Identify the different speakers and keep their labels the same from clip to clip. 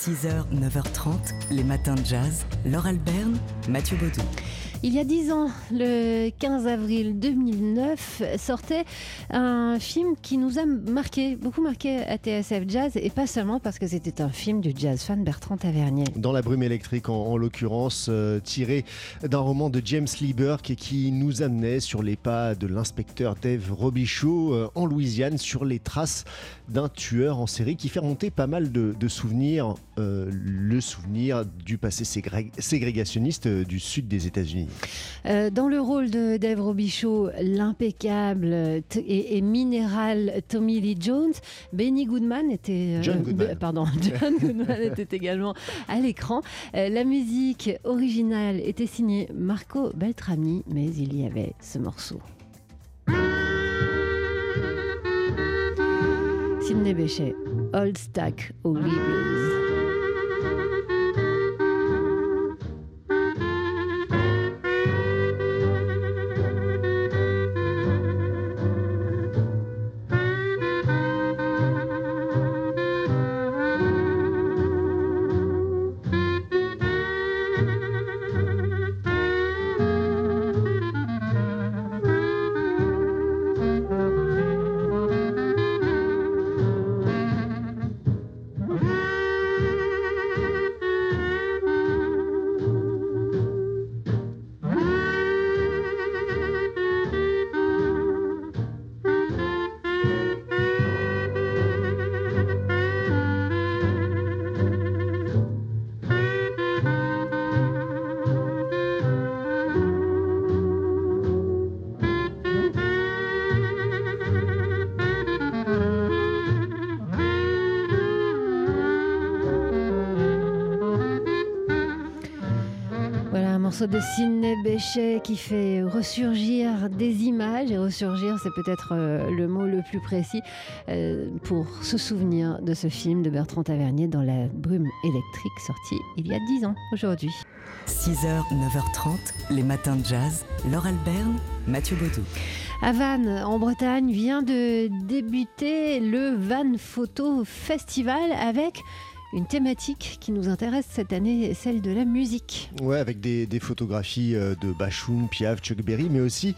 Speaker 1: 6h, 9h30, les matins de jazz. Laure Alberne, Mathieu Baudou.
Speaker 2: Il y a dix ans, le 15 avril 2009, sortait un film qui nous a marqué, beaucoup marqué à TSF Jazz, et pas seulement parce que c'était un film du jazz fan Bertrand Tavernier.
Speaker 3: Dans la brume électrique, en, l'occurrence, euh, tiré d'un roman de James Lee Burke qui nous amenait sur les pas de l'inspecteur Dave Robichaud euh, en Louisiane, sur les traces d'un tueur en série qui fait remonter pas mal de, souvenirs, euh, le souvenir du passé ségrégationniste du sud des États-Unis.
Speaker 2: Euh, dans le rôle de Dave Robichaud, l'impeccable et, minéral Tommy Lee Jones, Benny Goodman était.
Speaker 3: Euh, John Goodman.
Speaker 2: pardon, John Goodman était également à l'écran. Euh, la musique originale était signée Marco Beltrami, mais il y avait ce morceau. Sidney Bechet, Old Stack Holy Blues. Morceau de Sidney Bechet qui fait ressurgir des images. Et ressurgir, c'est peut-être euh, le mot le plus précis euh, pour se souvenir de ce film de Bertrand Tavernier dans La brume électrique, sorti il y a 10 ans aujourd'hui.
Speaker 1: 6h, 9h30, les matins de jazz. Laure Alberne, Mathieu Baudou.
Speaker 2: À Vannes, en Bretagne, vient de débuter le Van Photo Festival avec une thématique qui nous intéresse cette année, celle de la musique.
Speaker 3: Ouais, avec des, photographies euh, de Bachoun, Piaf, Chuck Berry, mais aussi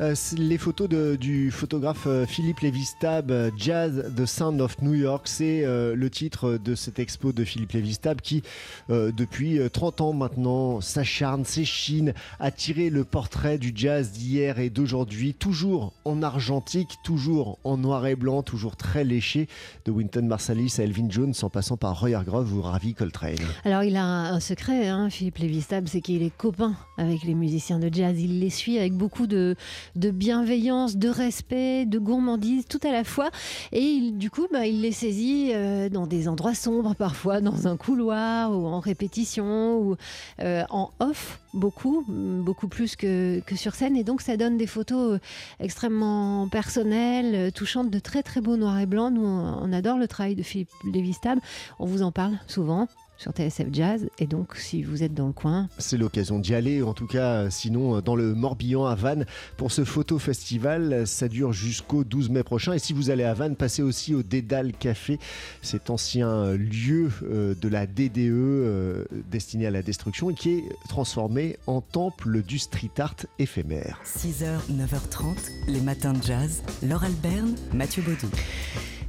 Speaker 3: euh, les photos du photographe euh, Philippe Lévistab, Jazz, The Sound of New York. C'est le titre de cette expo de Philippe Lévistab qui, depuis 30 ans maintenant, s'acharne, s'échine à tirer le portrait du jazz d'hier et d'aujourd'hui, toujours en argentique, toujours en noir et blanc, toujours très léché, de Winton Marsalis à Elvin Jones, en passant par Roy Hargrove ou Ravi Coltrane.
Speaker 2: Alors il a un, secret, hein, Philippe Lévistab, c'est qu'il est copain avec les musiciens de jazz. Il les suit avec beaucoup de, bienveillance, de respect, de gourmandise, tout à la fois. Et du coup, bah, il les saisit euh, dans des endroits sombres, parfois dans un couloir ou en répétition ou euh, en off, beaucoup, beaucoup plus que, sur scène. Et donc ça donne des photos euh, extrêmement personnelles, touchantes, de très très beaux noirs et blancs. Nous, on adore le travail de Philippe Lévistab. On vous en parle souvent sur TSF Jazz. Et donc, si vous êtes dans le coin.
Speaker 3: C'est l'occasion d'y aller, en tout cas, sinon, dans le Morbihan à Vannes pour ce photo festival. Ça dure jusqu'au 12 mai prochain. Et si vous allez à Vannes, passez aussi au Dédale Café, cet ancien lieu euh, de la DDE euh, destiné à la destruction et qui est transformé en temple du street art éphémère.
Speaker 1: 6h, 9h30, les matins de jazz. Laure Alberne, Mathieu Baudou.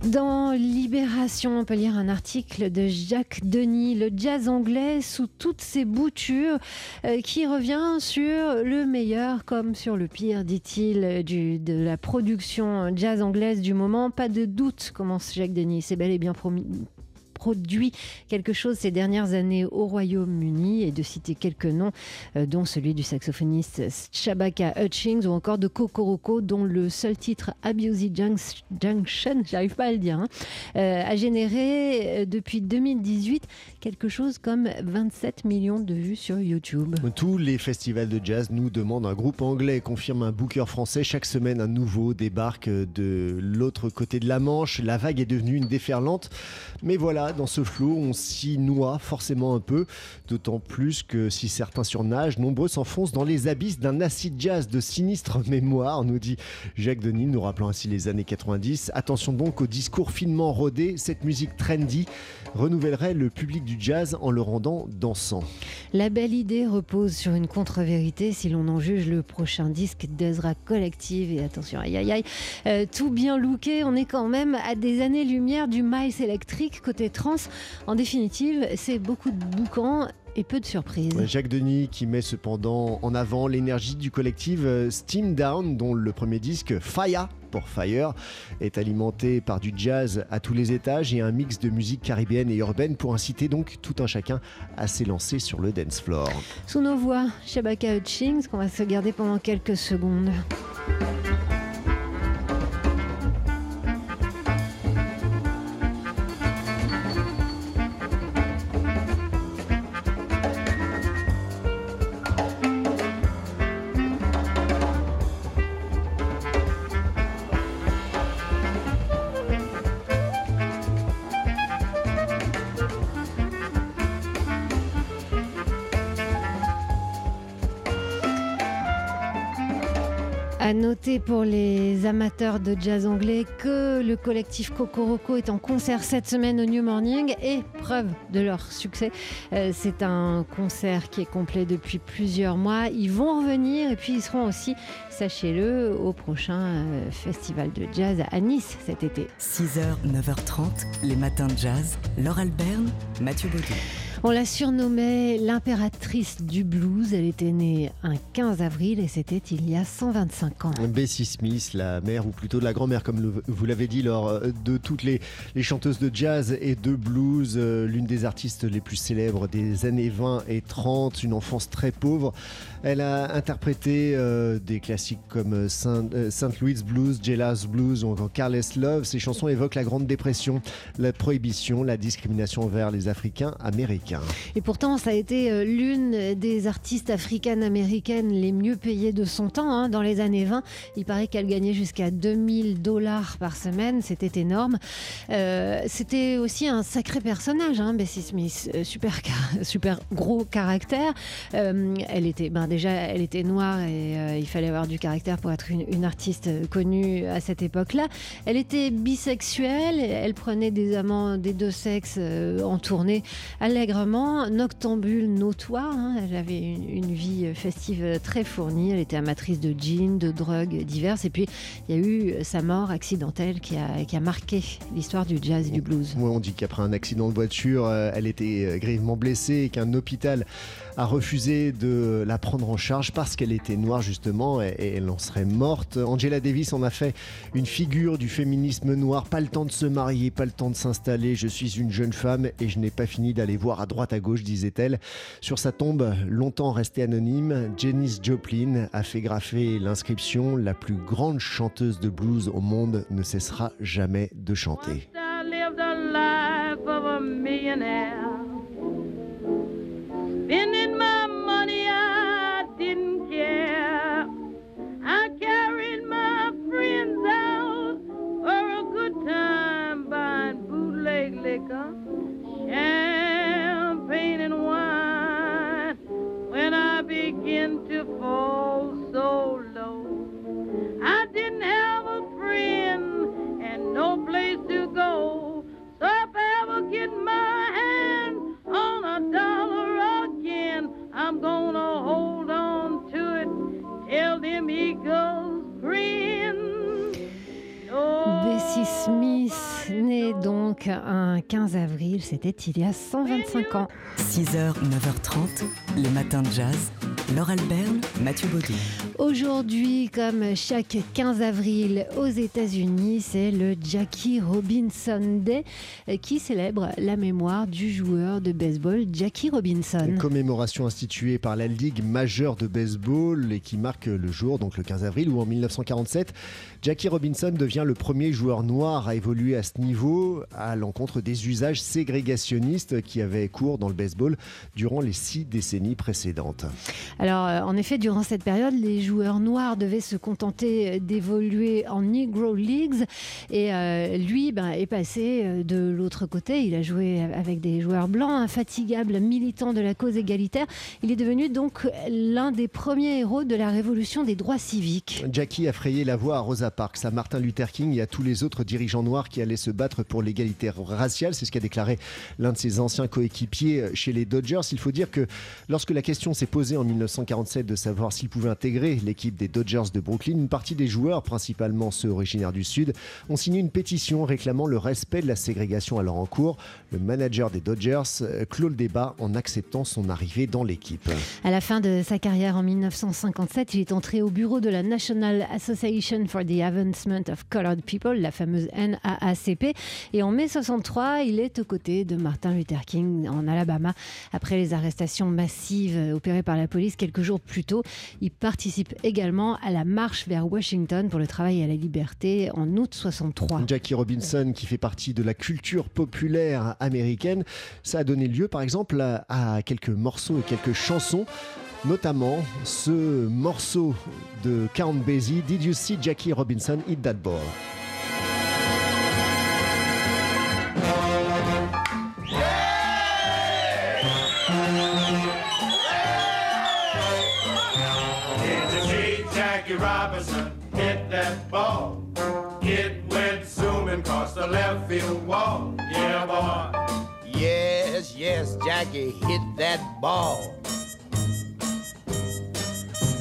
Speaker 2: Dans Libération, on peut lire un article de Jacques Denis, le jazz anglais sous toutes ses boutures, euh, qui revient sur le meilleur comme sur le pire, dit-il, de la production jazz anglaise du moment. Pas de doute, commence Jacques Denis, c'est bel et bien promis produit quelque chose ces dernières années au Royaume-Uni et de citer quelques noms, euh, dont celui du saxophoniste Shabaka Hutchings ou encore de Kokoroko, dont le seul titre Abusey Junction, j'arrive pas à le dire, hein, euh, a généré euh, depuis 2018 quelque chose comme 27 millions de vues sur YouTube.
Speaker 3: Tous les festivals de jazz nous demandent un groupe anglais, confirme un booker français. Chaque semaine, un nouveau débarque de l'autre côté de la Manche. La vague est devenue une déferlante. Mais voilà, dans ce flot, on s'y noie forcément un peu, d'autant plus que si certains surnagent, nombreux s'enfoncent dans les abysses d'un acid jazz de sinistre mémoire, nous dit Jacques Denis, nous rappelant ainsi les années 90. Attention donc au discours finement rodé, cette musique trendy renouvellerait le public du jazz en le rendant dansant.
Speaker 2: La belle idée repose sur une contre-vérité si l'on en juge le prochain disque d'Ezra Collective. Et attention, aïe aïe aïe, euh, tout bien looké, on est quand même à des années-lumière du Miles électrique côté En définitive, c'est beaucoup de boucans et peu de surprises.
Speaker 3: Jacques Denis qui met cependant en avant l'énergie du collectif euh, Steam Down, dont le premier disque Fire pour Fire est alimenté par du jazz à tous les étages et un mix de musique caribéenne et urbaine pour inciter donc tout un chacun à s'élancer sur le dance floor.
Speaker 2: Sous nos voix, Shabaka Hutchings, qu'on va se garder pendant quelques secondes. Noter pour les amateurs de jazz anglais que le collectif Cocoroco est en concert cette semaine au New Morning et preuve de leur succès. euh, c'est un concert qui est complet depuis plusieurs mois. Ils vont revenir et puis ils seront aussi, sachez-le, au prochain euh, festival de jazz à Nice cet été.
Speaker 1: 6h, 9h30, les matins de jazz. Laure Alberne, Mathieu Baudou.
Speaker 2: On la surnommait l'impératrice du blues. Elle était née un 15 avril et c'était il y a 125 ans.
Speaker 3: Bessie Smith, la mère ou plutôt la grand-mère, comme vous l'avez dit, lors euh, de toutes les, chanteuses de jazz et de blues, euh, l'une des artistes les plus célèbres des années 20 et 30, une enfance très pauvre. Elle a interprété euh, des classiques comme Saint, Louis Blues, Jealous Blues ou encore Careless Love. Ces chansons évoquent la Grande Dépression, la prohibition, la discrimination envers les Africains américains.
Speaker 2: Et pourtant, ça a été euh, l'une des artistes africaines-américaines les mieux payées de son temps. hein. Dans les années 20, il paraît qu'elle gagnait jusqu'à 2000 dollars par semaine. C'était énorme. Euh, C'était aussi un sacré personnage, hein, Bessie Smith. Euh, super, gros caractère. Elle était, ben déjà, elle était noire et il fallait avoir du caractère pour être une, une artiste connue à cette époque-là. Elle était bisexuelle. Elle prenait des amants des deux sexes en tournée noctambule notoire. hein. Elle avait une, une vie festive très fournie. Elle était amatrice de jeans, de drogues diverses. Et puis, il y a eu sa mort accidentelle qui a, qui a marqué l'histoire du jazz et du blues.
Speaker 3: Ouais, on dit qu'après un accident de voiture, euh, elle était euh, grièvement blessée et qu'un hôpital a refusé de la prendre en charge parce qu'elle était noire justement et, elle en serait morte. Angela Davis en a fait une figure du féminisme noir. Pas le temps de se marier, pas le temps de s'installer. Je suis une jeune femme et je n'ai pas fini d'aller voir à droite à gauche, disait-elle. Sur sa tombe, longtemps restée anonyme, Janis Joplin a fait graffer l'inscription La plus grande chanteuse de blues au monde ne cessera jamais de chanter.
Speaker 2: C'était il y a 125 ans.
Speaker 1: 6h, 9h30, les matins de jazz. Laure Alberne, Mathieu Baudou.
Speaker 2: Aujourd'hui, comme chaque 15 avril aux États-Unis, c'est le Jackie Robinson Day euh, qui célèbre la mémoire du joueur de baseball Jackie Robinson.
Speaker 3: Une commémoration instituée par la Ligue majeure de baseball et qui marque le jour, donc le 15 avril, où en 1947, Jackie Robinson devient le premier joueur noir à évoluer à ce niveau, à l'encontre des usages ségrégationnistes qui avaient cours dans le baseball durant les six décennies précédentes.
Speaker 2: Alors, euh, en effet, durant cette période, les joueurs noirs devaient se contenter d'évoluer en Negro Leagues. Et euh, lui ben, est passé euh, de l'autre côté. Il a joué avec des joueurs blancs, infatigables, militants de la cause égalitaire. Il est devenu donc l'un des premiers héros de la révolution des droits civiques.
Speaker 3: Jackie a frayé la voie à Rosa Parks, à Martin Luther King et à tous les autres dirigeants noirs qui allaient se battre pour l'égalité raciale. C'est ce qu'a déclaré l'un de ses anciens coéquipiers chez les Dodgers. Il faut dire que lorsque la question s'est posée en 1947 de savoir s'il pouvait intégrer l'équipe des Dodgers de Brooklyn, une partie des joueurs, principalement ceux originaires du Sud, ont signé une pétition réclamant le respect de la ségrégation alors en cours. Le manager des Dodgers euh, clôt le débat en acceptant son arrivée dans l'équipe.
Speaker 2: À la fin de sa carrière en 1957, il est entré au bureau de la National Association for the Advancement of Colored People, la fameuse NAACP. Et en mai 63, il est aux côtés de Martin Luther King en Alabama après les arrestations massives opérées par la police quelques jours plus tôt. Il participe également à la marche vers Washington pour le travail et la liberté en août 63.
Speaker 3: Jackie Robinson, qui fait partie de la culture populaire américaine, ça a donné lieu par exemple à, quelques morceaux et quelques chansons notamment ce morceau de Count Basie, Did You See Jackie Robinson Hit That Ball? Yes, hit that ball.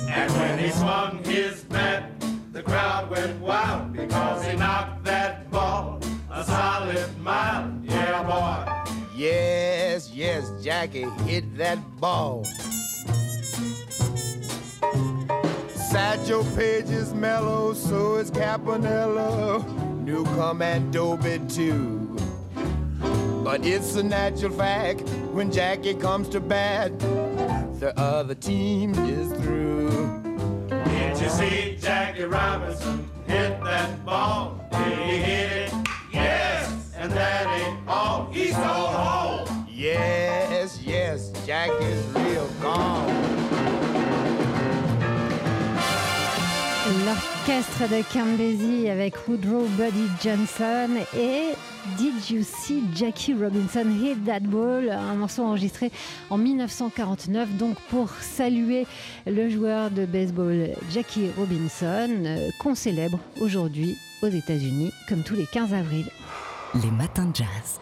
Speaker 3: And when he swung his bat, the crowd went wild because he knocked that ball a solid mile. Yeah, boy. Yes, yes, Jackie hit that ball. Satchel Page is mellow, so is Campanella. New Commando bit too. But it's a natural fact when Jackie comes to bat, the other team is through. Did you see Jackie Robinson hit that ball? Did he hit it? Yes, and that ain't all. He's so home. Yes, yes, Jackie's real gone.
Speaker 2: L'orchestre de Cambesi avec Woodrow Buddy Johnson et Did You See Jackie Robinson Hit That Ball, un morceau enregistré en 1949, donc pour saluer le joueur de baseball Jackie Robinson, euh, qu'on célèbre aujourd'hui aux États-Unis, comme tous les 15 avril.
Speaker 1: Les matins de jazz.